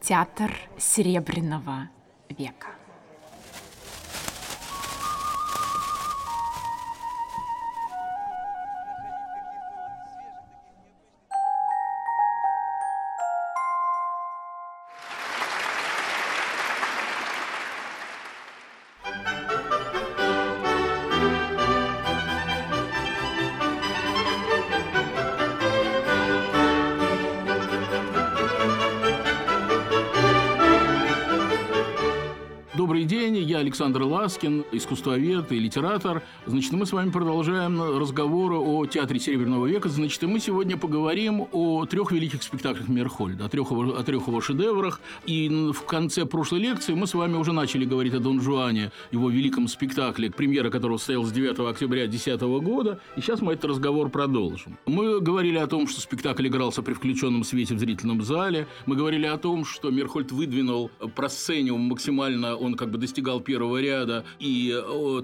Театр Серебряного века. Александр Ласкин, искусствовед и литератор. Значит, мы с вами продолжаем разговор о театре Серебряного века. Значит, и мы сегодня поговорим о трех великих спектаклях Мерхольда, о трех его, о трех его шедеврах. И в конце прошлой лекции мы с вами уже начали говорить о Дон Жуане, его великом спектакле, премьера которого состоялась 9 октября 2010 года. И сейчас мы этот разговор продолжим. Мы говорили о том, что спектакль игрался при включенном свете в зрительном зале. Мы говорили о том, что Мерхольд выдвинул просцениум максимально он как бы достигал первого ряда, и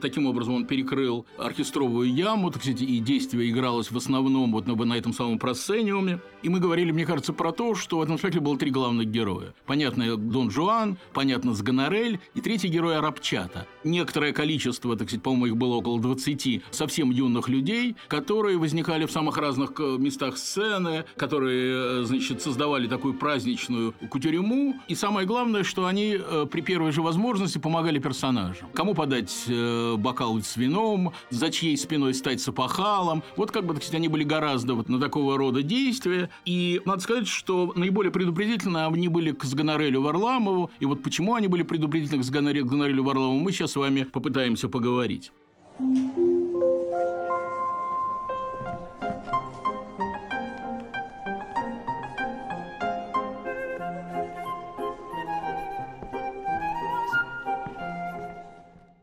таким образом он перекрыл оркестровую яму, так сказать, и действие игралось в основном вот на этом самом просцениуме. И мы говорили, мне кажется, про то, что в этом спектакле было три главных героя. Понятно, Дон Жуан, понятно, Сгонорель, и третий герой Арапчата. Некоторое количество, так сказать, по-моему, их было около 20 совсем юных людей, которые возникали в самых разных э, местах сцены, которые, э, значит, создавали такую праздничную кутюрему. И самое главное, что они э, при первой же возможности помогали персонажам. Кому подать э, бокал с вином, за чьей спиной стать сапахалом. Вот как бы, так сказать, они были гораздо вот на такого рода действия. И надо сказать, что наиболее предупредительно они были к Сгонорелю Варламову. И вот почему они были предупредительны к Сгонорелю Варламову, мы сейчас с вами попытаемся поговорить.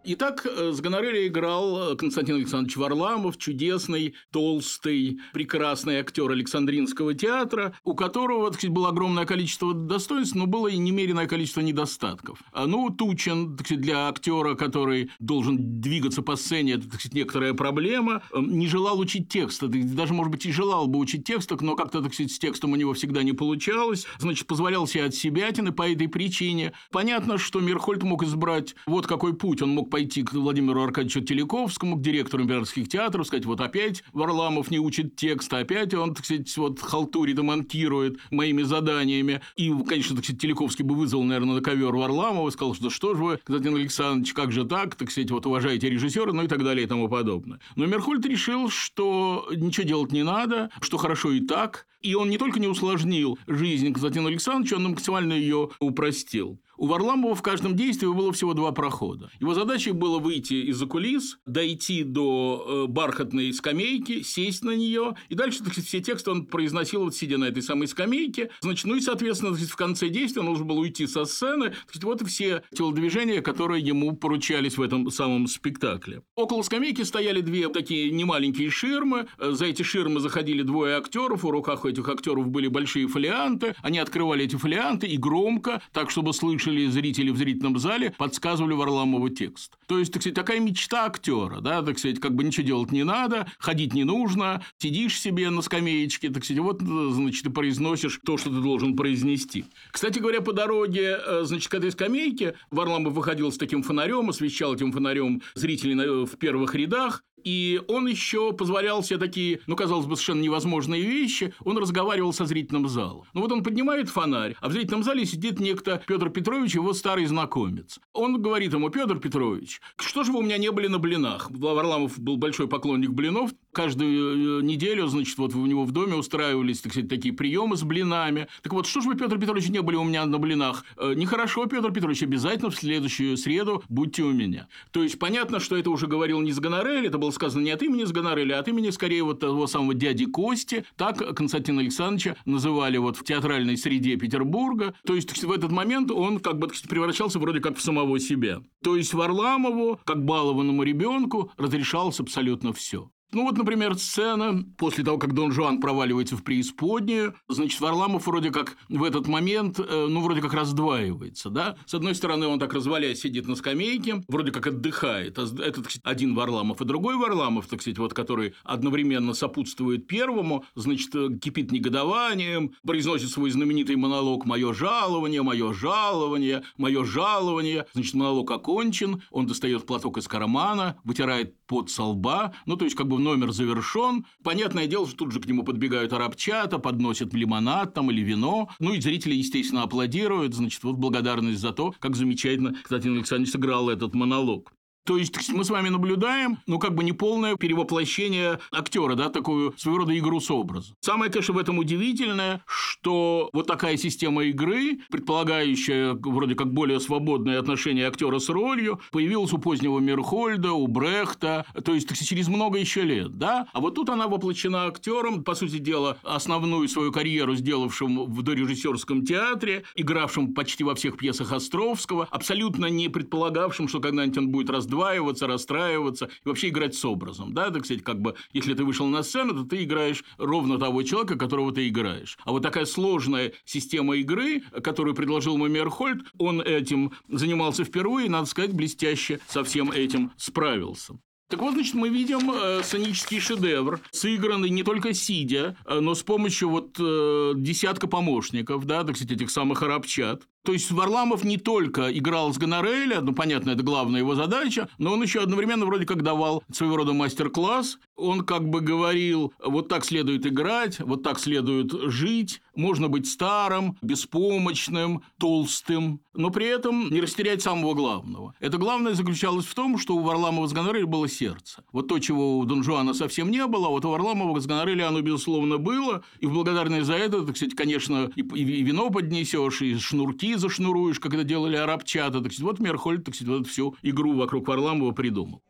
Итак, э, с Гонореля играл э, Константин Александрович Варламов, чудесный, толстый, прекрасный актер Александринского театра, у которого, так сказать, было огромное количество достоинств, но было и немеренное количество недостатков. А, ну, Тучен, так сказать, для актера, который должен двигаться по сцене, это, так сказать, некоторая проблема, эм, не желал учить текста, даже, может быть, и желал бы учить текст, но как-то, так сказать, с текстом у него всегда не получалось, значит, позволял себе от себятины по этой причине. Понятно, что Мирхольд мог избрать вот какой путь, он мог пойти к Владимиру Аркадьевичу Телековскому, к директору императорских театров, сказать, вот опять Варламов не учит текст, опять он, так сказать, вот халтурит и манкирует моими заданиями. И, конечно, так сказать, Телековский бы вызвал, наверное, на ковер Варламова, сказал, что что же вы, Константин Александрович, как же так, так сказать, вот уважаете режиссера, ну и так далее и тому подобное. Но Мерхольд решил, что ничего делать не надо, что хорошо и так, и он не только не усложнил жизнь Константину Александровичу, он максимально ее упростил. У Варламова в каждом действии было всего два прохода. Его задачей было выйти из-за кулис, дойти до э, бархатной скамейки, сесть на нее, и дальше так сказать, все тексты он произносил, вот сидя на этой самой скамейке. Значит, ну и, соответственно, сказать, в конце действия он должен был уйти со сцены. Сказать, вот и все телодвижения, которые ему поручались в этом самом спектакле. Около скамейки стояли две такие немаленькие ширмы. За эти ширмы заходили двое актеров. У руках у этих актеров были большие фолианты. Они открывали эти фолианты и громко, так чтобы слышать слышали зрители в зрительном зале, подсказывали Варламову текст. То есть, так сказать, такая мечта актера, да, так сказать, как бы ничего делать не надо, ходить не нужно, сидишь себе на скамеечке, так сказать, вот, значит, ты произносишь то, что ты должен произнести. Кстати говоря, по дороге, э, значит, к этой скамейке Варламов выходил с таким фонарем, освещал этим фонарем зрителей в первых рядах, и он еще позволял себе такие, ну, казалось бы, совершенно невозможные вещи. Он разговаривал со зрительным залом. Ну, вот он поднимает фонарь, а в зрительном зале сидит некто Петр Петрович, его старый знакомец. Он говорит ему, Петр Петрович, что же вы у меня не были на блинах? Варламов был большой поклонник блинов. Каждую э, неделю, значит, вот у него в доме устраивались, так сказать, такие приемы с блинами. Так вот, что же вы, Петр Петрович, не были у меня на блинах? «Э, нехорошо, Петр Петрович, обязательно в следующую среду будьте у меня. То есть, понятно, что это уже говорил не с Гонорель, это был сказано не от имени Сгонореля, а от имени, скорее, вот того самого дяди Кости. Так Константина Александровича называли вот в театральной среде Петербурга. То есть, в этот момент он как бы превращался вроде как в самого себя. То есть, Варламову, как балованному ребенку, разрешалось абсолютно все. Ну вот, например, сцена после того, как Дон Жуан проваливается в преисподнюю, значит, Варламов вроде как в этот момент, э, ну, вроде как раздваивается, да? С одной стороны, он так развалясь сидит на скамейке, вроде как отдыхает. А это, так сказать, один Варламов и другой Варламов, так сказать, вот, который одновременно сопутствует первому, значит, кипит негодованием, произносит свой знаменитый монолог «Мое жалование, мое жалование, мое жалование». Значит, монолог окончен, он достает платок из кармана, вытирает пот со лба, ну, то есть, как бы номер завершен. Понятное дело, что тут же к нему подбегают арабчата, подносят лимонад там или вино. Ну, и зрители, естественно, аплодируют. Значит, вот благодарность за то, как замечательно Константин Александрович сыграл этот монолог. То есть мы с вами наблюдаем, ну, как бы неполное перевоплощение актера, да, такую своего рода игру с образом. Самое, конечно, в этом удивительное, что вот такая система игры, предполагающая вроде как более свободное отношение актера с ролью, появилась у позднего Мирхольда, у Брехта, то есть через много еще лет, да? А вот тут она воплощена актером, по сути дела, основную свою карьеру сделавшим в дорежиссерском театре, игравшим почти во всех пьесах Островского, абсолютно не предполагавшим, что когда-нибудь он будет раздвоен раздваиваться, расстраиваться и вообще играть с образом. Да, так сказать, как бы, если ты вышел на сцену, то ты играешь ровно того человека, которого ты играешь. А вот такая сложная система игры, которую предложил Мамерхольд, он этим занимался впервые, надо сказать, блестяще со всем этим справился. Так вот, значит, мы видим э, сценический шедевр, сыгранный не только сидя, э, но с помощью вот э, десятка помощников, да, так сказать, этих самых арабчат. То есть Варламов не только играл с Гонореля, ну, понятно, это главная его задача, но он еще одновременно вроде как давал своего рода мастер-класс. Он как бы говорил, вот так следует играть, вот так следует жить, можно быть старым, беспомощным, толстым, но при этом не растерять самого главного. Это главное заключалось в том, что у Варламова с Гонореля было сердце. Вот то, чего у Дон Жуана совсем не было, а вот у Варламова с Гонореля оно, безусловно, было, и в благодарность за это, сказать, конечно, и вино поднесешь, и шнурки зашнуруешь, это делали арабчата. Так вот Мерхольд, так вот всю игру вокруг Варламова придумал.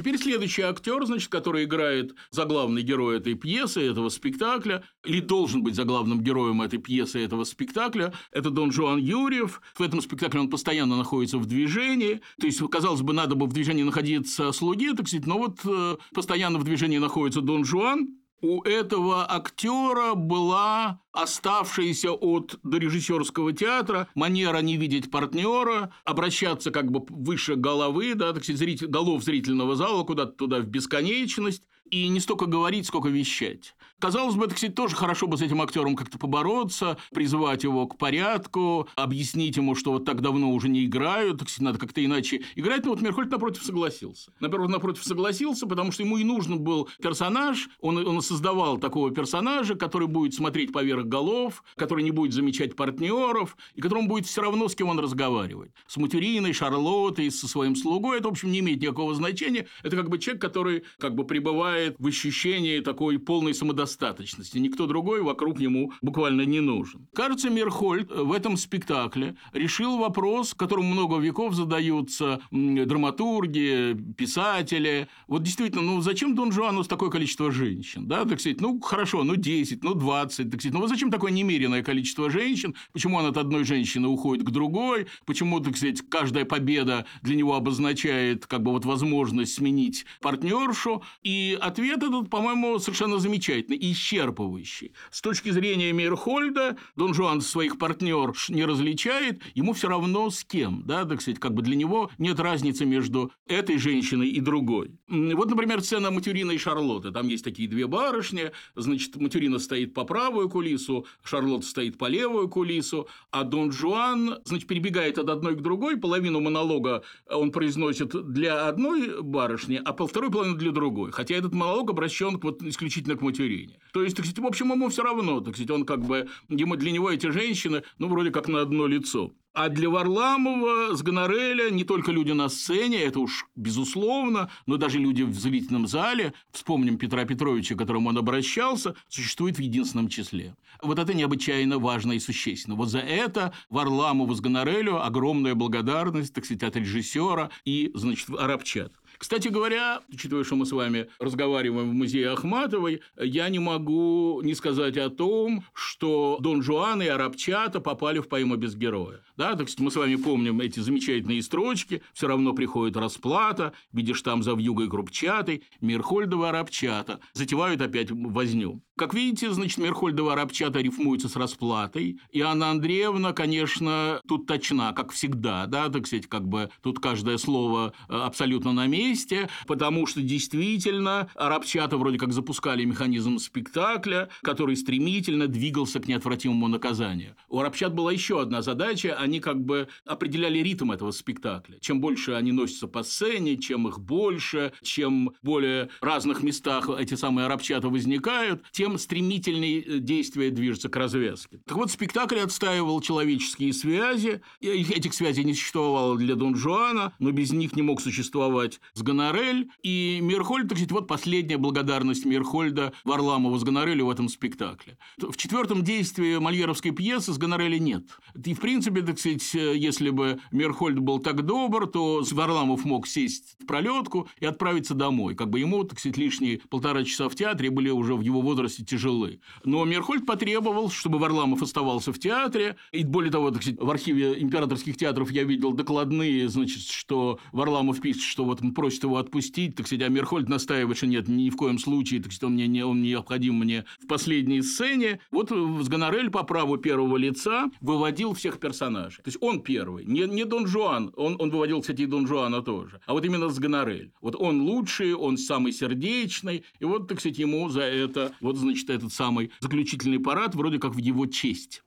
Теперь следующий актер, значит, который играет за главный герой этой пьесы, этого спектакля, или должен быть за главным героем этой пьесы, этого спектакля, это Дон Жуан Юрьев. В этом спектакле он постоянно находится в движении. То есть, казалось бы, надо бы в движении находиться слуги, так сказать, но вот э, постоянно в движении находится Дон Жуан, у этого актера была оставшаяся от дорежиссерского театра манера не видеть партнера, обращаться как бы выше головы, да, так сказать, зритель, голов зрительного зала куда-то туда в бесконечность, и не столько говорить, сколько вещать. Казалось бы, это, кстати, тоже хорошо бы с этим актером как-то побороться, призвать его к порядку, объяснить ему, что вот так давно уже не играют, так сказать, надо как-то иначе играть. Но вот Мерхольд напротив согласился. Напротив, напротив согласился, потому что ему и нужен был персонаж, он, он создавал такого персонажа, который будет смотреть поверх голов, который не будет замечать партнеров, и которому будет все равно, с кем он разговаривает. С Материной, Шарлоттой, со своим слугой, это, в общем, не имеет никакого значения. Это как бы человек, который как бы пребывает в ощущении такой полной самодостаточности самодостаточности. Никто другой вокруг ему буквально не нужен. Кажется, Мирхольд в этом спектакле решил вопрос, которым много веков задаются драматурги, писатели. Вот действительно, ну зачем Дон Жуану такое количество женщин? Да, так сказать, ну хорошо, ну 10, ну 20, так сказать. Ну вот зачем такое немеренное количество женщин? Почему он от одной женщины уходит к другой? Почему, так сказать, каждая победа для него обозначает как бы вот возможность сменить партнершу? И ответ этот, по-моему, совершенно замечательный исчерпывающий. С точки зрения Мейерхольда, Дон Жуан своих партнерш не различает, ему все равно с кем, да, так сказать, как бы для него нет разницы между этой женщиной и другой. Вот, например, сцена Матюрина и Шарлотты. Там есть такие две барышни, значит, Матюрина стоит по правую кулису, Шарлотта стоит по левую кулису, а Дон Жуан, значит, перебегает от одной к другой, половину монолога он произносит для одной барышни, а второй половину для другой. Хотя этот монолог обращен вот исключительно к Матюрине зрения. То есть, так сказать, в общем, ему все равно, так сказать, он как бы, ему, для него эти женщины, ну, вроде как на одно лицо. А для Варламова с Гонореля не только люди на сцене, это уж безусловно, но даже люди в зрительном зале, вспомним Петра Петровича, к которому он обращался, существует в единственном числе. Вот это необычайно важно и существенно. Вот за это Варламову с Гонорелю огромная благодарность, так сказать, от режиссера и, значит, арабчат. Кстати говоря, учитывая, что мы с вами разговариваем в музее Ахматовой, я не могу не сказать о том, что Дон Жуан и Арабчата попали в поэму без героя. Да, так сказать, мы с вами помним эти замечательные строчки «Все равно приходит расплата», «Видишь там за вьюгой крупчатой», «Мирхольдова Арабчата». Затевают опять возню. Как видите, значит, Мерхольдова Рабчата рифмуется с расплатой, и Анна Андреевна, конечно, тут точна, как всегда, да, так сказать, как бы тут каждое слово э, абсолютно на месте, потому что действительно Рабчата вроде как запускали механизм спектакля, который стремительно двигался к неотвратимому наказанию. У Рабчат была еще одна задача, они как бы определяли ритм этого спектакля. Чем больше они носятся по сцене, чем их больше, чем в более разных местах эти самые Рабчата возникают, тем тем стремительнее э, действие движется к развязке. Так вот, спектакль отстаивал человеческие связи. Этих связей не существовало для Дон Жуана, но без них не мог существовать Сгонорель. И Мирхольд, так сказать, вот последняя благодарность Мирхольда Варламову Сгонорелю в этом спектакле. В четвертом действии мольеровской пьесы Сгонореля нет. И, в принципе, так сказать, э, если бы Мирхольд был так добр, то Варламов мог сесть в пролетку и отправиться домой. Как бы ему, так сказать, лишние полтора часа в театре были уже в его возрасте возрасте тяжелы. Но Мерхольд потребовал, чтобы Варламов оставался в театре. И более того, так сказать, в архиве императорских театров я видел докладные, значит, что Варламов пишет, что вот он просит его отпустить, так сказать, а Мерхольд настаивает, что нет, ни в коем случае, так сказать, он, мне не, он необходим мне в последней сцене. Вот Сгонорель по праву первого лица выводил всех персонажей. То есть он первый, не, не Дон Жуан, он, он выводил, кстати, и Дон Жуана тоже, а вот именно Сгонорель. Вот он лучший, он самый сердечный, и вот, так сказать, ему за это вот значит, этот самый заключительный парад вроде как в его честь.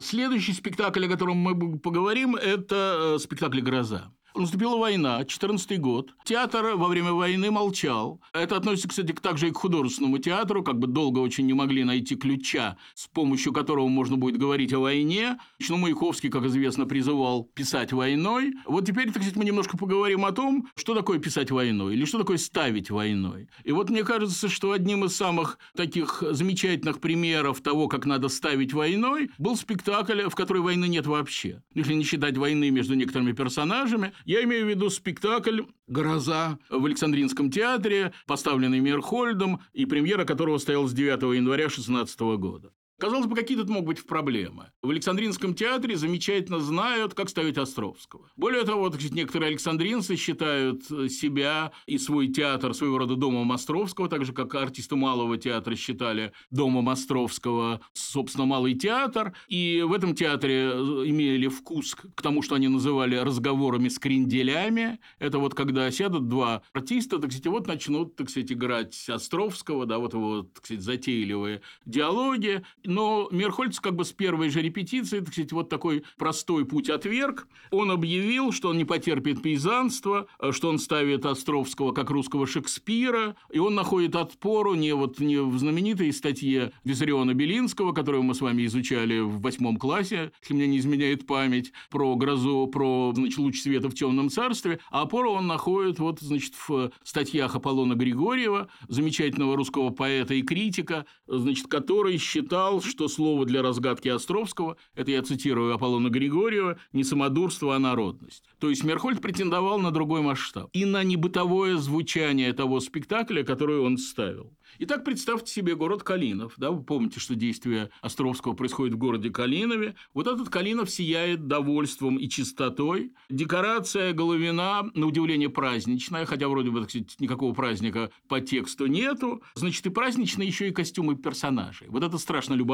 Следующий спектакль, о котором мы поговорим, это э, спектакль «Гроза». Наступила война, 14 год. Театр во время войны молчал. Это относится, кстати, также и к художественному театру. Как бы долго очень не могли найти ключа, с помощью которого можно будет говорить о войне. Но Маяковский, как известно, призывал писать войной. Вот теперь, так сказать, мы немножко поговорим о том, что такое писать войной или что такое ставить войной. И вот мне кажется, что одним из самых таких замечательных примеров того, как надо ставить войной, был спектакль, в которой войны нет вообще. Если не считать войны между некоторыми персонажами, я имею в виду спектакль «Гроза» в Александринском театре, поставленный Мерхольдом, и премьера которого стояла с 9 января 2016 года. Казалось бы, какие тут могут быть проблемы? В Александринском театре замечательно знают, как ставить Островского. Более того, сказать, некоторые александринцы считают себя и свой театр своего рода домом Островского, так же, как артисты Малого театра считали домом Островского, собственно, Малый театр. И в этом театре имели вкус к тому, что они называли разговорами с кренделями. Это вот когда сядут два артиста, так сказать, вот начнут, так сказать, играть Островского, да, вот его, так сказать, затейливые диалоги но Мерхольц как бы с первой же репетиции, так сказать, вот такой простой путь отверг. Он объявил, что он не потерпит пейзанства, что он ставит Островского как русского Шекспира, и он находит отпору не вот не в знаменитой статье Виссариона Белинского, которую мы с вами изучали в восьмом классе, если мне не изменяет память, про грозу, про значит, луч света в темном царстве, а опору он находит вот, значит, в статьях Аполлона Григорьева, замечательного русского поэта и критика, значит, который считал, что слово для разгадки Островского, это я цитирую Аполлона Григорьева, не самодурство, а народность. То есть Мерхольд претендовал на другой масштаб и на небытовое звучание того спектакля, который он ставил. Итак, представьте себе город Калинов. Да? Вы помните, что действие Островского происходит в городе Калинове. Вот этот Калинов сияет довольством и чистотой. Декорация Головина, на удивление, праздничная, хотя вроде бы, так сказать, никакого праздника по тексту нету. Значит, и праздничные еще и костюмы персонажей. Вот это страшно любопытно.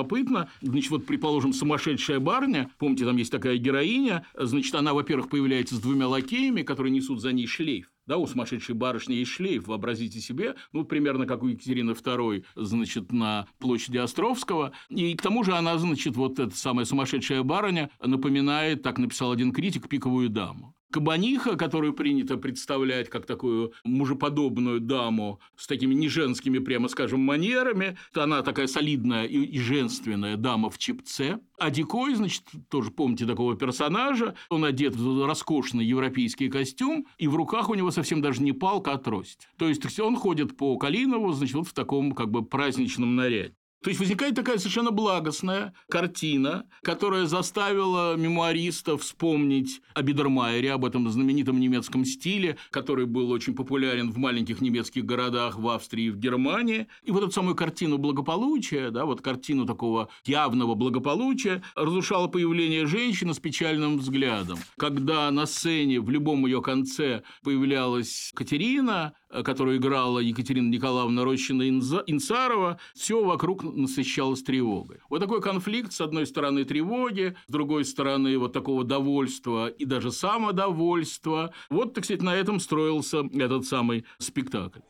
Значит, вот, предположим, сумасшедшая барня, помните, там есть такая героиня, значит, она, во-первых, появляется с двумя лакеями, которые несут за ней шлейф. Да, у сумасшедшей барышни есть шлейф, вообразите себе, ну, примерно как у Екатерины II, значит, на площади Островского. И к тому же она, значит, вот эта самая сумасшедшая барыня напоминает, так написал один критик, пиковую даму. Кабаниха, которую принято представлять как такую мужеподобную даму с такими неженскими, прямо скажем, манерами. Она такая солидная и, женственная дама в чепце. А Дикой, значит, тоже помните такого персонажа, он одет в роскошный европейский костюм, и в руках у него совсем даже не палка, а трость. То есть он ходит по Калинову, значит, вот в таком как бы праздничном наряде. То есть возникает такая совершенно благостная картина, которая заставила мемуаристов вспомнить о Бидермайере, об этом знаменитом немецком стиле, который был очень популярен в маленьких немецких городах в Австрии и в Германии. И вот эту самую картину благополучия, да, вот картину такого явного благополучия разрушало появление женщины с печальным взглядом. Когда на сцене в любом ее конце появлялась Катерина, которую играла Екатерина Николаевна Рощина-Инсарова, все вокруг насыщалось тревогой. Вот такой конфликт, с одной стороны, тревоги, с другой стороны, вот такого довольства и даже самодовольства. Вот, так сказать, на этом строился этот самый спектакль.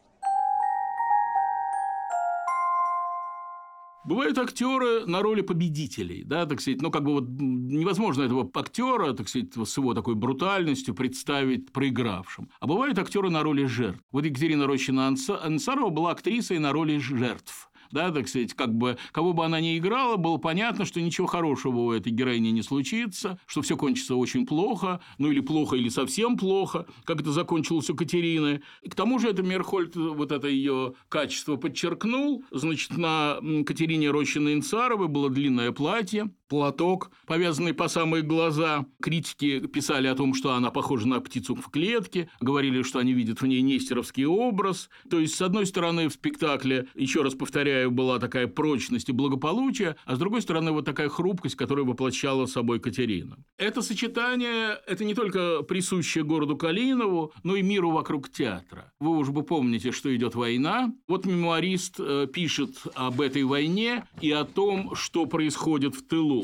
Бывают актеры на роли победителей, да, так сказать, ну, как бы вот невозможно этого актера, так сказать, с его такой брутальностью представить проигравшим. А бывают актеры на роли жертв. Вот Екатерина Рощина Ансарова была актрисой на роли жертв да, так сказать, как бы, кого бы она ни играла, было понятно, что ничего хорошего у этой героини не случится, что все кончится очень плохо, ну или плохо, или совсем плохо, как это закончилось у Катерины. И к тому же это Мерхольд вот это ее качество подчеркнул, значит, на Катерине Рощиной-Инцаровой было длинное платье, платок, повязанный по самые глаза. Критики писали о том, что она похожа на птицу в клетке, говорили, что они видят в ней нестеровский образ. То есть, с одной стороны, в спектакле, еще раз повторяю, была такая прочность и благополучие, а с другой стороны, вот такая хрупкость, которую воплощала собой Катерина. Это сочетание, это не только присущее городу Калинову, но и миру вокруг театра. Вы уже бы помните, что идет война. Вот мемуарист э, пишет об этой войне и о том, что происходит в тылу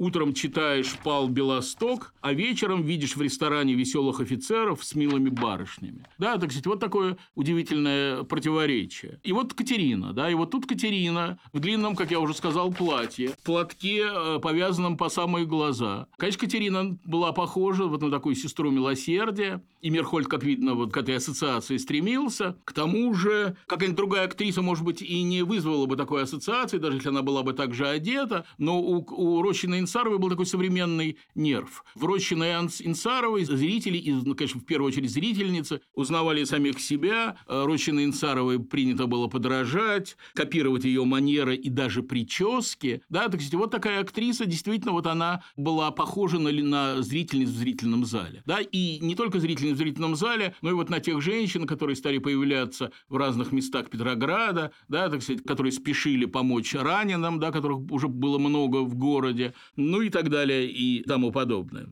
Утром читаешь «Пал Белосток», а вечером видишь в ресторане веселых офицеров с милыми барышнями. Да, так сказать, вот такое удивительное противоречие. И вот Катерина, да, и вот тут Катерина в длинном, как я уже сказал, платье, в платке, э, повязанном по самые глаза. Конечно, Катерина была похожа вот на такую сестру милосердия, и Мерхольд, как видно, вот к этой ассоциации стремился. К тому же, какая-нибудь другая актриса, может быть, и не вызвала бы такой ассоциации, даже если она была бы так же одета, но у, у Рощиной Инсаровой был такой современный нерв. В Рощиной Инсаровой зрители, и, ну, конечно, в первую очередь зрительницы, узнавали самих себя. Э, Рощиной Инсаровой принято было подражать, копировать ее манеры и даже прически. Да, так сказать, вот такая актриса, действительно, вот она была похожа на, на зрительниц в зрительном зале. Да, и не только зрительниц в зрительном зале, но и вот на тех женщин, которые стали появляться в разных местах Петрограда, да, так сказать, которые спешили помочь раненым, да, которых уже было много в городе, ну и так далее и тому подобное.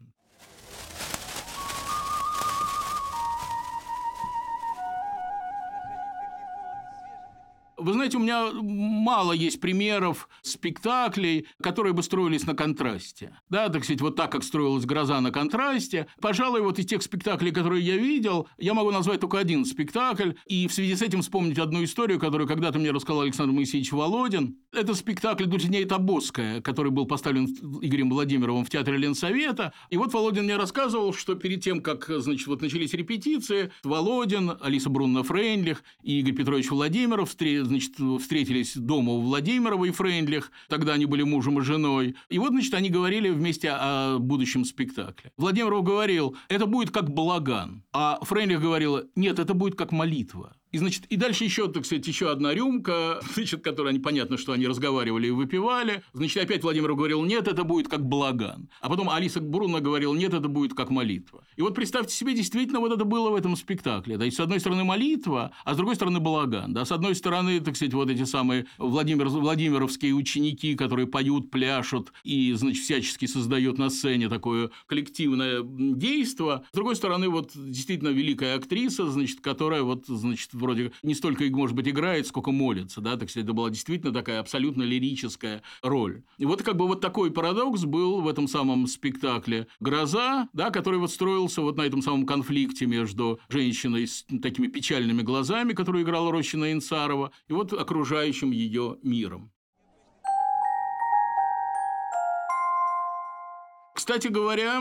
Вы знаете, у меня мало есть примеров спектаклей, которые бы строились на контрасте. Да, так сказать, вот так, как строилась «Гроза» на контрасте. Пожалуй, вот из тех спектаклей, которые я видел, я могу назвать только один спектакль, и в связи с этим вспомнить одну историю, которую когда-то мне рассказал Александр Моисеевич Володин. Это спектакль «Дульсинея Тобосская», который был поставлен Игорем Владимировым в Театре Ленсовета. И вот Володин мне рассказывал, что перед тем, как значит, вот начались репетиции, Володин, Алиса Брунна Фрейндлих и Игорь Петрович Владимиров значит, встретились дома у Владимирова и Фрейндлих, тогда они были мужем и женой. И вот, значит, они говорили вместе о будущем спектакле. Владимиров говорил, это будет как балаган, а Фрейндлих говорила, нет, это будет как молитва. И, значит, и дальше еще, так сказать, еще одна рюмка, значит, которая непонятно, что они разговаривали и выпивали. Значит, опять Владимир говорил, нет, это будет как благан. А потом Алиса Бруно говорил, нет, это будет как молитва. И вот представьте себе, действительно, вот это было в этом спектакле. Да, и с одной стороны молитва, а с другой стороны балаган. Да, с одной стороны, так сказать, вот эти самые Владимир, Владимировские ученики, которые поют, пляшут и, значит, всячески создают на сцене такое коллективное действо. С другой стороны, вот действительно великая актриса, значит, которая вот, значит, вроде не столько, может быть, играет, сколько молится, да, так сказать, это была действительно такая абсолютно лирическая роль. И вот как бы вот такой парадокс был в этом самом спектакле «Гроза», да, который вот строился вот на этом самом конфликте между женщиной с такими печальными глазами, которую играла Рощина Инцарова, и вот окружающим ее миром. Кстати говоря,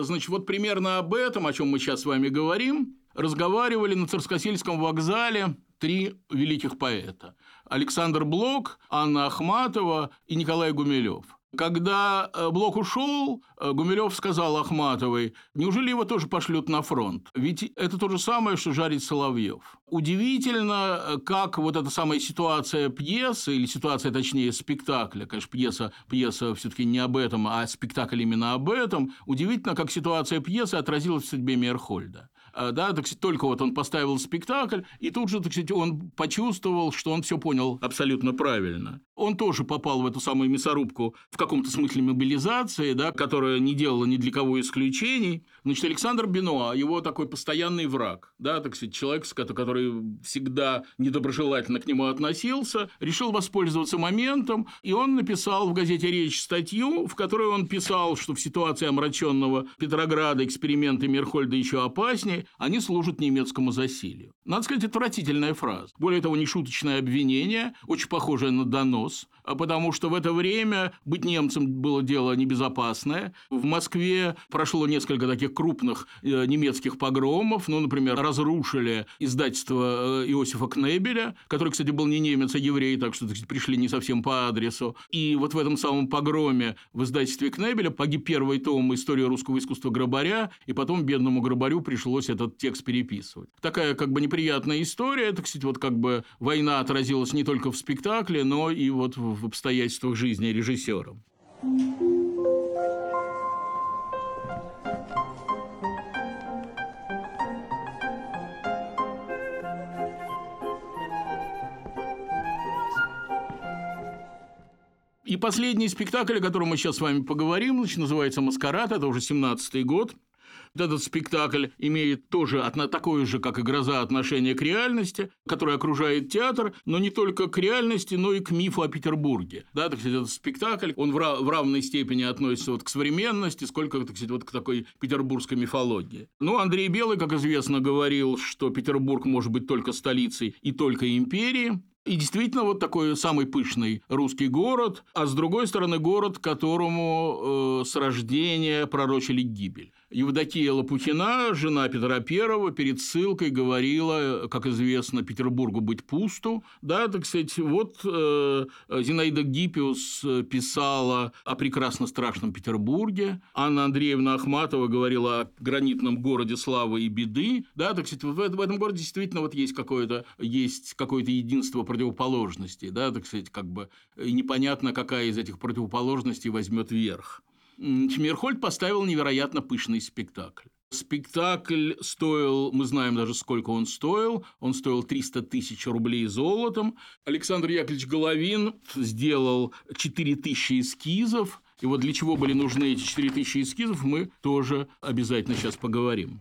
значит, вот примерно об этом, о чем мы сейчас с вами говорим, разговаривали на Царскосельском вокзале три великих поэта. Александр Блок, Анна Ахматова и Николай Гумилев. Когда э, Блок ушел, э, Гумилев сказал Ахматовой, неужели его тоже пошлют на фронт? Ведь это то же самое, что жарить Соловьев. Удивительно, э, как вот эта самая ситуация пьесы, или ситуация, точнее, спектакля, конечно, пьеса, пьеса все-таки не об этом, а спектакль именно об этом, удивительно, как ситуация пьесы отразилась в судьбе Мейерхольда. Э, да, так сказать, только вот он поставил спектакль, и тут же, так сказать, он почувствовал, что он все понял абсолютно правильно. Он тоже попал в эту самую мясорубку в каком-то смысле мобилизации, да, которая не делала ни для кого исключений. Значит, Александр Бенуа, его такой постоянный враг, да, так сказать, человек, который всегда недоброжелательно к нему относился, решил воспользоваться моментом, и он написал в газете «Речь» статью, в которой он писал, что в ситуации омраченного Петрограда эксперименты Мерхольда еще опаснее, они служат немецкому засилию. Надо сказать, отвратительная фраза. Более того, нешуточное обвинение, очень похожее на донос, а потому что в это время быть немцем было дело небезопасное. В Москве прошло несколько таких крупных э, немецких погромов. Ну, например, разрушили издательство э, Иосифа Кнебеля, который, кстати, был не немец, а еврей, так что сказать, пришли не совсем по адресу. И вот в этом самом погроме в издательстве Кнебеля погиб первый том «История русского искусства Грабаря», и потом бедному Грабарю пришлось этот текст переписывать. Такая как бы неприятная история. Это, кстати, вот как бы война отразилась не только в спектакле, но и вот в обстоятельствах жизни режиссера. И последний спектакль, о котором мы сейчас с вами поговорим, значит, называется «Маскарад». Это уже 17-й год. Этот спектакль имеет тоже такое же, как и «Гроза», отношение к реальности, которая окружает театр, но не только к реальности, но и к мифу о Петербурге. Да, так сказать, этот спектакль, он в, в равной степени относится вот к современности, сколько, так сказать, вот к такой петербургской мифологии. Ну, Андрей Белый, как известно, говорил, что Петербург может быть только столицей и только империей. И действительно вот такой самый пышный русский город, а с другой стороны город, которому э, с рождения пророчили гибель. Евдокия Лопухина, жена Петра I, перед ссылкой говорила, как известно, Петербургу быть пусту. Да, так сказать, вот э, Зинаида Гиппиус писала о прекрасно страшном Петербурге, Анна Андреевна Ахматова говорила о гранитном городе славы и беды. Да, так сказать, в, в этом городе действительно вот есть какое-то есть какое-то единство противоположностей, да, так сказать, как бы непонятно, какая из этих противоположностей возьмет верх. Чмерхольд поставил невероятно пышный спектакль. Спектакль стоил, мы знаем даже сколько он стоил, он стоил 300 тысяч рублей золотом. Александр Яковлевич Головин сделал 4 тысячи эскизов, и вот для чего были нужны эти 4 тысячи эскизов, мы тоже обязательно сейчас поговорим.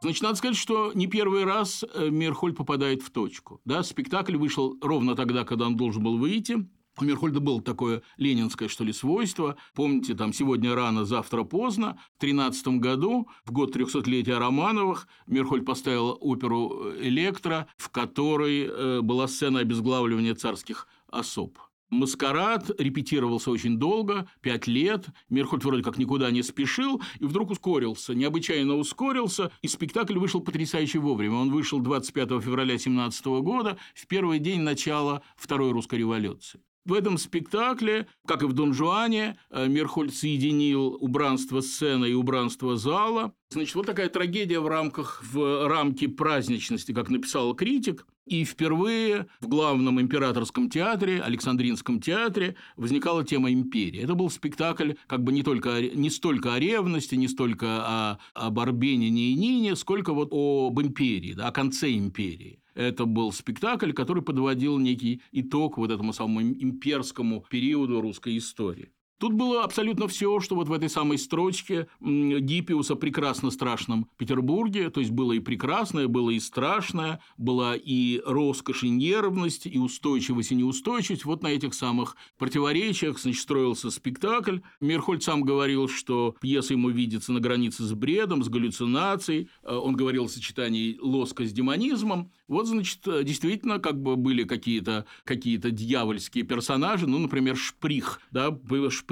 Значит, надо сказать, что не первый раз э, Мерхольд попадает в точку. Да? Спектакль вышел ровно тогда, когда он должен был выйти. У Мерхольда было такое ленинское, что ли, свойство. Помните, там «Сегодня рано, завтра поздно». В 13 году, в год 300-летия Романовых, Мерхольд поставил оперу «Электро», в которой э, была сцена обезглавливания царских особ. Маскарад репетировался очень долго, пять лет. Мерхольд вроде как никуда не спешил, и вдруг ускорился, необычайно ускорился, и спектакль вышел потрясающе вовремя. Он вышел 25 февраля 17 года, в первый день начала Второй русской революции. В этом спектакле, как и в «Дон Жуане», э, Мерхольд соединил убранство сцены и убранство зала. Значит, вот такая трагедия в рамках, в рамке праздничности, как написал критик. И впервые в главном императорском театре, Александринском театре, возникала тема империи. Это был спектакль как бы не, только, не столько о ревности, не столько о, об Арбенине и Нине, сколько вот об империи, да, о конце империи. Это был спектакль, который подводил некий итог вот этому самому имперскому периоду русской истории. Тут было абсолютно все, что вот в этой самой строчке Гиппиуса прекрасно страшном Петербурге, то есть было и прекрасное, было и страшное, была и роскошь, и нервность, и устойчивость, и неустойчивость. Вот на этих самых противоречиях, значит, строился спектакль. Мирхольд сам говорил, что пьеса ему видится на границе с бредом, с галлюцинацией. Э, он говорил о сочетании лоска с демонизмом. Вот, значит, действительно, как бы были какие-то какие дьявольские персонажи, ну, например, Шприх, да, Шприх,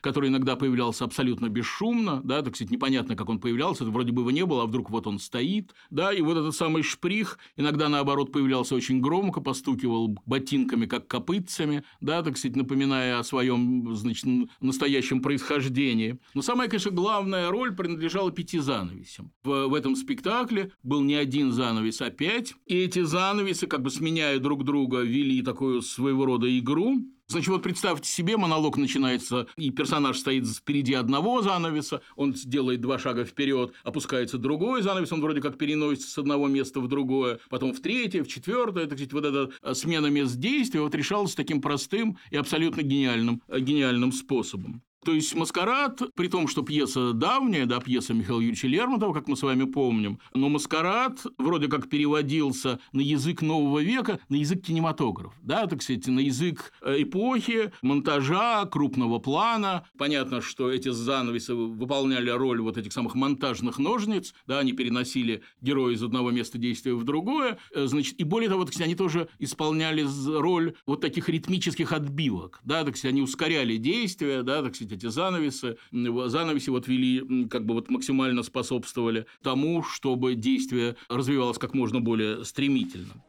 который иногда появлялся абсолютно бесшумно, да, так сказать, непонятно, как он появлялся, вроде бы его не было, а вдруг вот он стоит, да, и вот этот самый Шприх иногда, наоборот, появлялся очень громко, постукивал ботинками, как копытцами, да, так сказать, напоминая о своем, значит, настоящем происхождении. Но самая, конечно, главная роль принадлежала пяти занавесям. В, в этом спектакле был не один занавес, а пять, и эти занавесы, как бы сменяя друг друга, вели такую своего рода игру, Значит, вот представьте себе, монолог начинается, и персонаж стоит впереди одного занавеса, он делает два шага вперед, опускается другой занавес, он вроде как переносится с одного места в другое, потом в третье, в четвертое, так сказать, вот эта э, смена мест действия вот решалась таким простым и абсолютно гениальным, э, гениальным способом. То есть «Маскарад», при том, что пьеса давняя, да, пьеса Михаила Юрьевича Лермонтова, как мы с вами помним, но «Маскарад» вроде как переводился на язык нового века, на язык кинематограф, да, так сказать, на язык э, эпохи, монтажа, крупного плана. Понятно, что эти занавесы выполняли роль вот этих самых монтажных ножниц, да, они переносили героя из одного места действия в другое, э, значит, и более того, так сказать, они тоже исполняли роль вот таких ритмических отбивок, да, так сказать, они ускоряли действия, да, так сказать, эти занавесы, занавеси вот вели, как бы вот максимально способствовали тому, чтобы действие развивалось как можно более стремительно.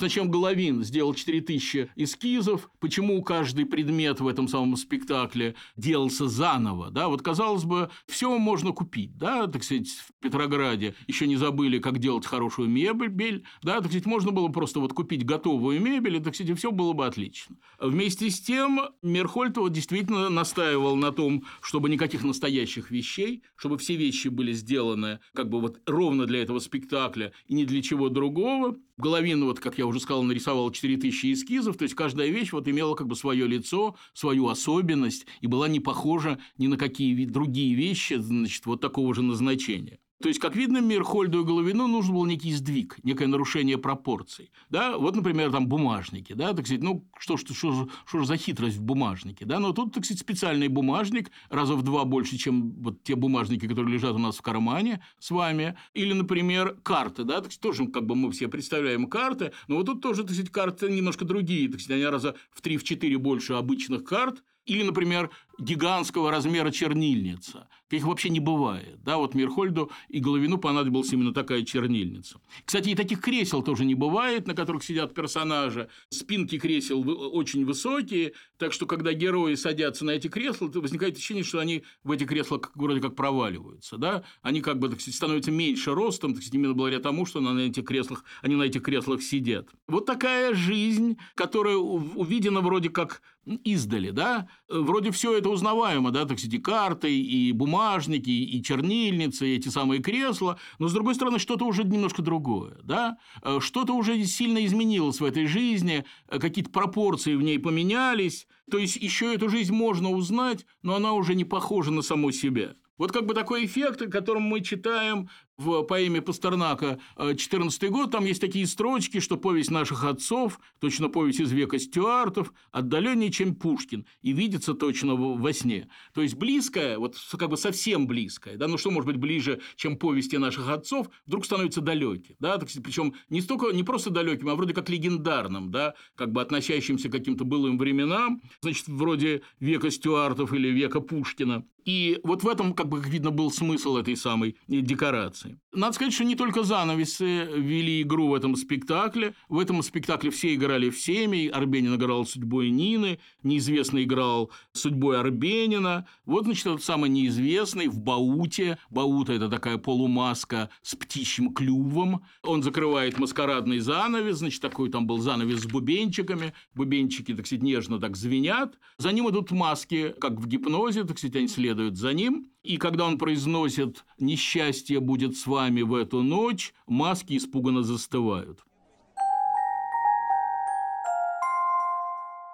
Зачем Головин сделал 4000 эскизов, почему каждый предмет в этом самом спектакле делался заново, да, вот казалось бы, все можно купить, да, так сказать, Петрограде еще не забыли, как делать хорошую мебель, да, так сказать, можно было просто вот купить готовую мебель, и, так сказать, все было бы отлично. Вместе с тем Мерхольд вот действительно настаивал на том, чтобы никаких настоящих вещей, чтобы все вещи были сделаны как бы вот ровно для этого спектакля и ни для чего другого, Головин, вот, как я уже сказал, нарисовал 4000 эскизов, то есть каждая вещь вот имела как бы свое лицо, свою особенность и была не похожа ни на какие другие вещи, значит, вот такого же назначения. То есть, как видно, Мирхольду и Головину нужен был некий сдвиг, некое нарушение пропорций. Да? Вот, например, там бумажники. Да? Так сказать, ну, что, что, что, что, за хитрость в бумажнике? Да? Но тут, так сказать, специальный бумажник, раза в два больше, чем вот те бумажники, которые лежат у нас в кармане с вами. Или, например, карты. Да? Так сказать, тоже как бы мы все представляем карты, но вот тут тоже, так сказать, карты немножко другие. Так сказать, они раза в три, в четыре больше обычных карт. Или, например, гигантского размера чернильница. Их вообще не бывает. Да, вот Мирхольду и Головину понадобилась именно такая чернильница. Кстати, и таких кресел тоже не бывает, на которых сидят персонажи. Спинки кресел очень высокие, так что, когда герои садятся на эти кресла, возникает ощущение, что они в эти кресла вроде как проваливаются. Да? Они как бы так сказать, становятся меньше ростом, так сказать, именно благодаря тому, что на этих креслах, они на этих креслах сидят. Вот такая жизнь, которая увидена вроде как издали, да, вроде все это узнаваемо, да, так сказать, и карты, и бумажники, и чернильницы, и эти самые кресла, но, с другой стороны, что-то уже немножко другое, да, э, что-то уже сильно изменилось в этой жизни, э, какие-то пропорции в ней поменялись, то есть еще эту жизнь можно узнать, но она уже не похожа на саму себя. Вот как бы такой эффект, о котором мы читаем в поэме Пастернака «14 год», там есть такие строчки, что повесть наших отцов, точно повесть из века Стюартов, отдаленнее, чем Пушкин, и видится точно во сне. То есть близкое, вот как бы совсем близкое, да, ну что может быть ближе, чем повести наших отцов, вдруг становится далеким, да, причем не столько, не просто далеким, а вроде как легендарным, да, как бы относящимся к каким-то былым временам, значит, вроде века Стюартов или века Пушкина. И вот в этом, как бы, видно, был смысл этой самой декорации. Надо сказать, что не только занавесы вели игру в этом спектакле. В этом спектакле все играли всеми. Арбенин играл судьбой Нины, неизвестный играл судьбой Арбенина. Вот, значит, этот самый неизвестный в Бауте. Баута – это такая полумаска с птичьим клювом. Он закрывает маскарадный занавес, значит, такой там был занавес с бубенчиками. Бубенчики, так сказать, нежно так звенят. За ним идут маски, как в гипнозе, так сказать, они следуют за ним. И когда он произносит «несчастье будет с вами в эту ночь», маски испуганно застывают.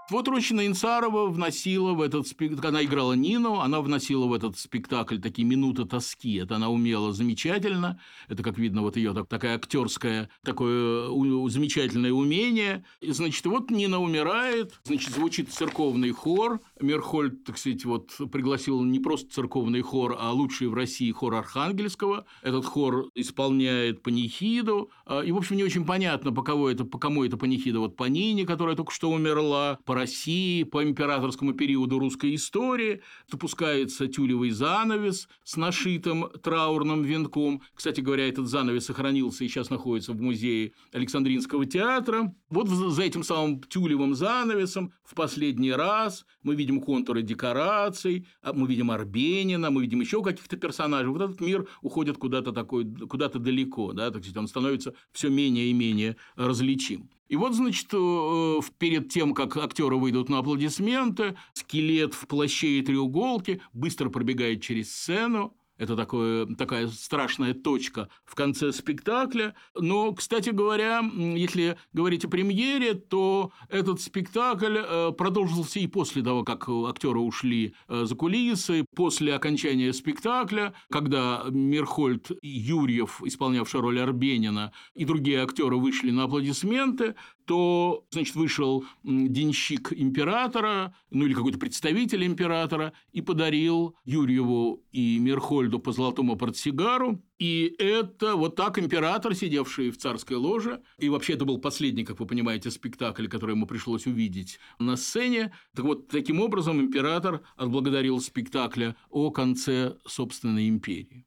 Вот Рощина Инцарова вносила в этот спектакль, она играла Нину, она вносила в этот спектакль такие минуты тоски. Это она умела замечательно. Это, как видно, вот ее так, такая актерская, такое у, замечательное умение. И, значит, вот Нина умирает, значит, звучит церковный хор. Мерхольд, так сказать, вот пригласил не просто церковный хор, а лучший в России хор Архангельского. Этот хор исполняет панихиду. А, и, в общем, не очень понятно, по кому это, по кому это панихида. Вот по Нине, которая только что умерла, по России по императорскому периоду русской истории, запускается тюлевый занавес с нашитым траурным венком. Кстати говоря, этот занавес сохранился и сейчас находится в музее Александринского театра. Вот за этим самым тюлевым занавесом в последний раз мы видим контуры декораций, а мы видим Арбенина, мы видим еще каких-то персонажей. Вот этот мир уходит куда-то такой, куда-то далеко, да, так сказать, он становится все менее и менее различим. И вот, значит, э, перед тем, как актеры выйдут на аплодисменты, скелет в плаще и треуголке быстро пробегает через сцену, это такое, такая страшная точка в конце спектакля. Но, кстати говоря, если говорить о премьере, то этот спектакль э, продолжился и после того, как актеры ушли э, за кулисы, после окончания спектакля, когда Мирхольд Юрьев, исполнявший роль Арбенина, и другие актеры вышли на аплодисменты, то, значит, вышел денщик императора, ну или какой-то представитель императора, и подарил Юрьеву и Мерхольду по золотому портсигару. И это вот так император, сидевший в царской ложе, и вообще это был последний, как вы понимаете, спектакль, который ему пришлось увидеть на сцене. Так вот, таким образом император отблагодарил спектакля о конце собственной империи.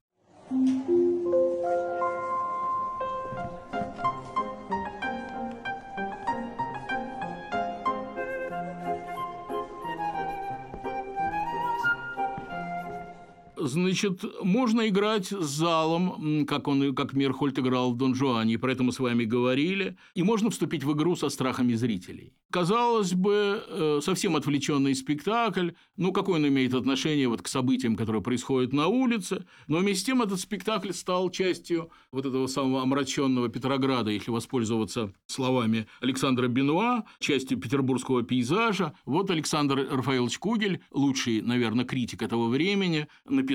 Значит, можно играть с залом, как, он, как Мерхольд играл в Дон Жуане, про это мы с вами говорили, и можно вступить в игру со страхами зрителей. Казалось бы, э, совсем отвлеченный спектакль, ну, какое он имеет отношение вот к событиям, которые происходят на улице, но вместе с тем этот спектакль стал частью вот этого самого омраченного Петрограда, если воспользоваться словами Александра Бенуа, частью петербургского пейзажа. Вот Александр Рафаэлович Кугель, лучший, наверное, критик этого времени, написал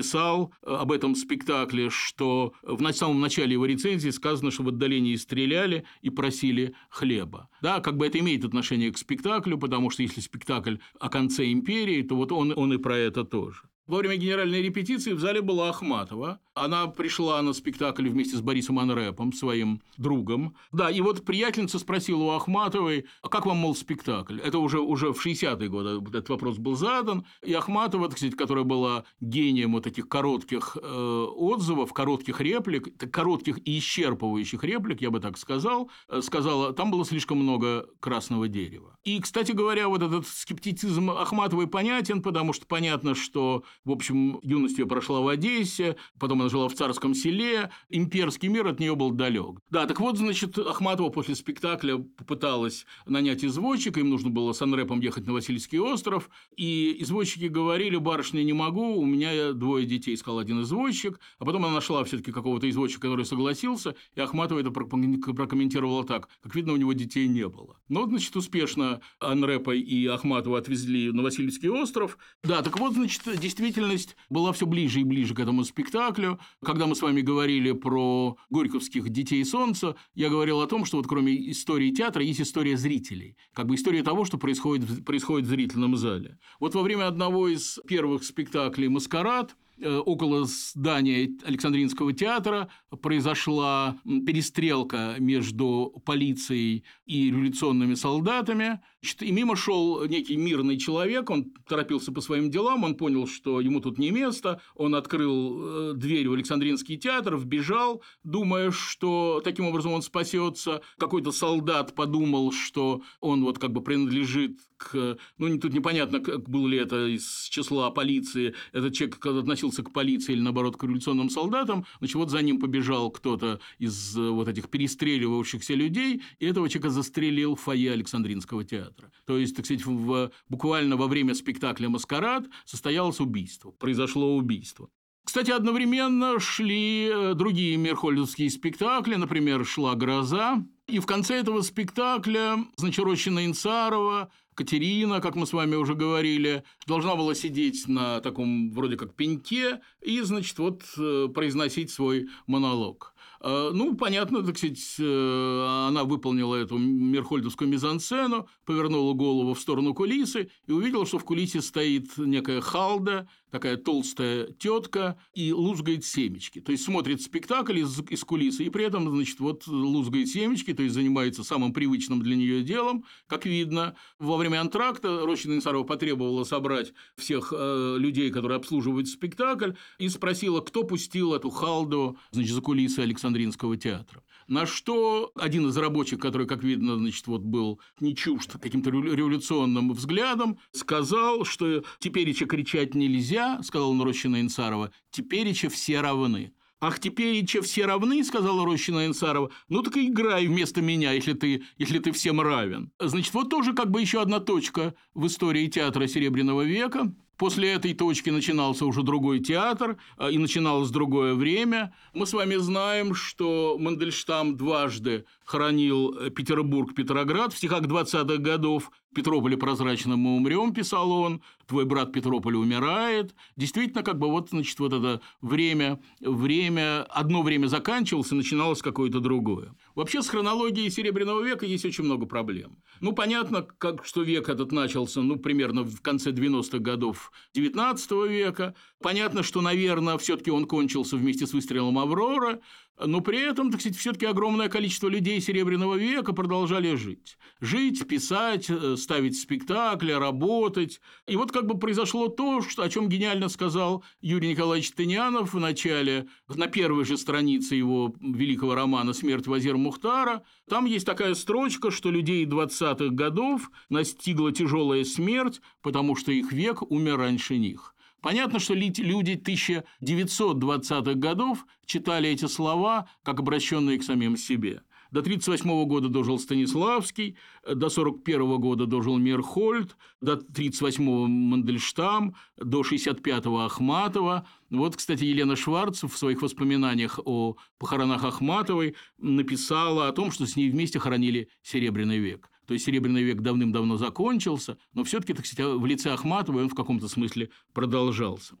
э, об этом спектакле, что в самом начале его рецензии сказано, что в отдалении стреляли и просили хлеба. Да, как бы это имеет отношение к спектаклю, потому что если спектакль о конце империи, то вот он, он и про это тоже. Во время генеральной репетиции в зале была Ахматова. Она пришла на спектакль вместе с Борисом Анрепом, своим другом. Да, и вот приятельница спросила у Ахматовой, а как вам, мол, спектакль? Это уже, уже в 60-е годы этот вопрос был задан. И Ахматова, сказать, которая была гением вот таких коротких э, отзывов, коротких реплик, коротких и исчерпывающих реплик, я бы так сказал, э, сказала, там было слишком много красного дерева. И, кстати говоря, вот этот скептицизм Ахматовой понятен, потому что понятно, что в общем, юность ее прошла в Одессе, потом она жила в царском селе, имперский мир от нее был далек. Да, так вот, значит, Ахматова после спектакля попыталась нанять извозчика, им нужно было с Анрепом ехать на Васильевский остров, и извозчики говорили, барышня, не могу, у меня двое детей, сказал один извозчик, а потом она нашла все таки какого-то извозчика, который согласился, и Ахматова это прокомментировала так, как видно, у него детей не было. Но, ну, значит, успешно Анрепа и Ахматова отвезли на Васильевский остров. Да, так вот, значит, действительно действительность была все ближе и ближе к этому спектаклю. Когда мы с вами говорили про горьковских «Детей солнца», я говорил о том, что вот кроме истории театра есть история зрителей. Как бы история того, что происходит, происходит в зрительном зале. Вот во время одного из первых спектаклей «Маскарад» Э, около здания Александринского театра произошла перестрелка между полицией и революционными солдатами. И мимо шел некий мирный человек, он торопился по своим делам, он понял, что ему тут не место, он открыл э, дверь в Александринский театр, вбежал, думая, что таким образом он спасется. Какой-то солдат подумал, что он вот как бы принадлежит к... Ну, тут непонятно, был ли это из числа полиции, этот человек относился к полиции или, наоборот, к революционным солдатам, значит, вот за ним побежал кто-то из э, вот этих перестреливавшихся людей, и этого человека застрелил в фойе Александринского театра. То есть, так сказать, в, буквально во время спектакля «Маскарад» состоялось убийство, произошло убийство. Кстати, одновременно шли э, другие мерхольдовские спектакли, например, «Шла гроза», И в конце этого спектакля, значит, Рощина Инцарова, Катерина, как мы с вами уже говорили, должна была сидеть на таком вроде как пеньке и, значит, вот э, произносить свой монолог. Э, ну, понятно, так сказать, э, она выполнила эту мерхольдовскую мизансцену, повернула голову в сторону кулисы и увидела, что в кулисе стоит некая халда, такая толстая тетка и лузгает семечки. То есть смотрит спектакль из, из кулисы и при этом, значит, вот лузгает семечки, то есть занимается самым привычным для нее делом, как видно. Во время антракта Рощина Инсарова потребовала собрать всех э, людей, которые обслуживают спектакль, и спросила, кто пустил эту халду, значит, за кулисы Александринского театра. На что один из рабочих, который, как видно, значит, вот был не чужд каким-то революционным взглядом, сказал, что теперь еще кричать нельзя, сказал Рощина Инсарова, теперь еще все равны. «Ах, теперь еще все равны», – сказала Рощина Инсарова. «Ну так и играй вместо меня, если ты, если ты всем равен». Значит, вот тоже как бы еще одна точка в истории театра Серебряного века. После этой точки начинался уже другой театр, а, и начиналось другое время. Мы с вами знаем, что Мандельштам дважды хоронил Петербург, Петроград в стихах 20-х годов. Петрополе прозрачно мы умрем, писал он, твой брат Петрополе умирает. Действительно, как бы вот, значит, вот это время, время, одно время заканчивалось, и начиналось какое-то другое. Вообще с хронологией Серебряного века есть очень много проблем. Ну, понятно, как, что век этот начался, ну, примерно в конце 90-х годов XIX века. Понятно, что, наверное, все таки он кончился вместе с выстрелом «Аврора», но при этом, так сказать, все-таки огромное количество людей Серебряного века продолжали жить. Жить, писать, э, ставить спектакли, работать. И вот как бы произошло то, что, о чем гениально сказал Юрий Николаевич Тынянов в начале, на первой же странице его великого романа «Смерть Вазир Мухтара». Там есть такая строчка, что людей 20-х годов настигла тяжелая смерть, потому что их век умер раньше них. Понятно, что люди 1920-х годов читали эти слова как обращенные к самим себе. До 1938 года дожил Станиславский, до 1941 года дожил Мерхольд, до 1938 Мандельштам, до 1965 Ахматова. Вот, кстати, Елена Шварц в своих воспоминаниях о похоронах Ахматовой написала о том, что с ней вместе хоронили Серебряный век. То есть Серебряный век давным-давно закончился, но все-таки, так сказать, в лице Ахматовой он в каком-то смысле продолжался.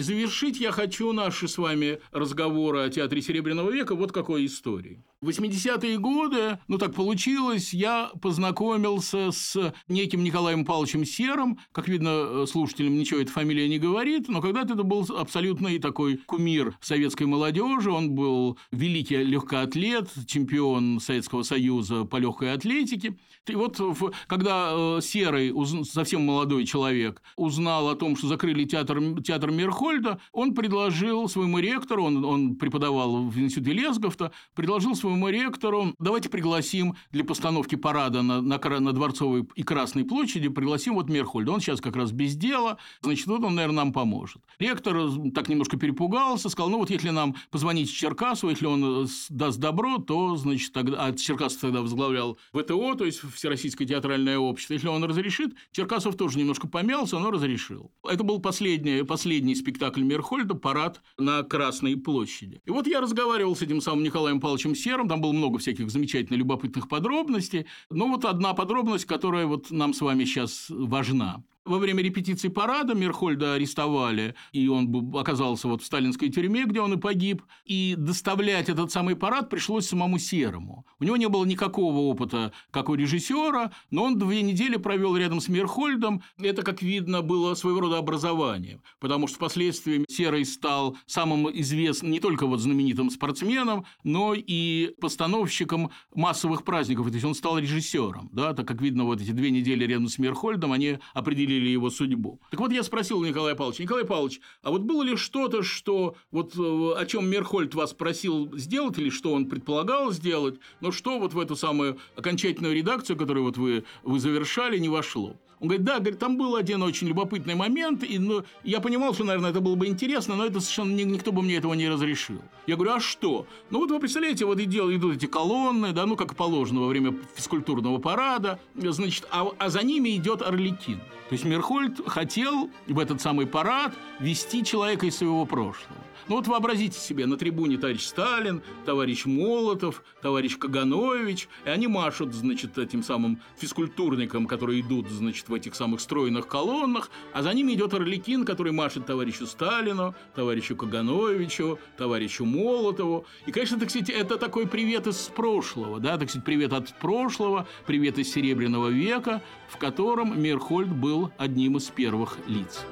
И завершить я хочу наши с вами разговоры о театре Серебряного века вот какой историей. В 80-е годы, ну так получилось, я познакомился с неким Николаем Павловичем Серым. Как видно, слушателям ничего эта фамилия не говорит, но когда-то это был абсолютный такой кумир советской молодежи. Он был великий легкоатлет, чемпион Советского Союза по легкой атлетике. И вот когда э, Серый, совсем молодой человек, узнал о том, что закрыли театр, театр Мерхольда, он предложил своему ректору, он, он преподавал в институте Лесговта, предложил своему ректору, давайте пригласим для постановки парада на, на, на Дворцовой и Красной площади, пригласим вот Мерхольда. Он сейчас как раз без дела, значит, вот он, наверное, нам поможет. Ректор так немножко перепугался, сказал, ну вот если нам позвонить Черкасу, если он э, даст добро, то, значит, тогда... А Черкасов тогда возглавлял ВТО, то есть Всероссийское театральное общество. Если он разрешит, Черкасов тоже немножко помялся, но разрешил. Это был последний, последний спектакль Мерхольда «Парад на Красной площади». И вот я разговаривал с этим самым Николаем Павловичем Серым, там было много всяких замечательных, любопытных подробностей, но вот одна подробность, которая вот нам с вами сейчас важна. Во время репетиции парада Мерхольда арестовали, и он оказался вот в сталинской тюрьме, где он и погиб. И доставлять этот самый парад пришлось самому Серому. У него не было никакого опыта, как у режиссера, но он две недели провел рядом с Мерхольдом. Это, как видно, было своего рода образованием, потому что впоследствии Серый стал самым известным не только вот знаменитым спортсменом, но и постановщиком массовых праздников. То есть он стал режиссером, да, так как видно, вот эти две недели рядом с Мерхольдом, они определили определили его судьбу. Так вот, я спросил Николая Павловича, Николай Павлович, а вот было ли что-то, что вот э, о чем Мерхольд вас просил сделать, или что он предполагал сделать, но что вот в эту самую окончательную редакцию, которую вот вы, вы завершали, не вошло? Он говорит, да, говорит, там был один очень любопытный момент, и ну, я понимал, что, наверное, это было бы интересно, но это совершенно никто бы мне этого не разрешил. Я говорю, а что? Ну вот вы представляете, вот и идут эти колонны, да, ну как положено во время физкультурного парада, значит, а, а за ними идет Орликин. То есть Мерхольд хотел в этот самый парад вести человека из своего прошлого. Ну вот вообразите себе, на трибуне товарищ Сталин, товарищ Молотов, товарищ Каганович, и они машут, значит, этим самым физкультурникам, которые идут, значит, в этих самых стройных колоннах, а за ними идет Орликин, который машет товарищу Сталину, товарищу Кагановичу, товарищу Молотову. И, конечно, так сказать, это такой привет из прошлого, да, так сказать, привет от прошлого, привет из Серебряного века, в котором Мерхольд был одним из первых лиц.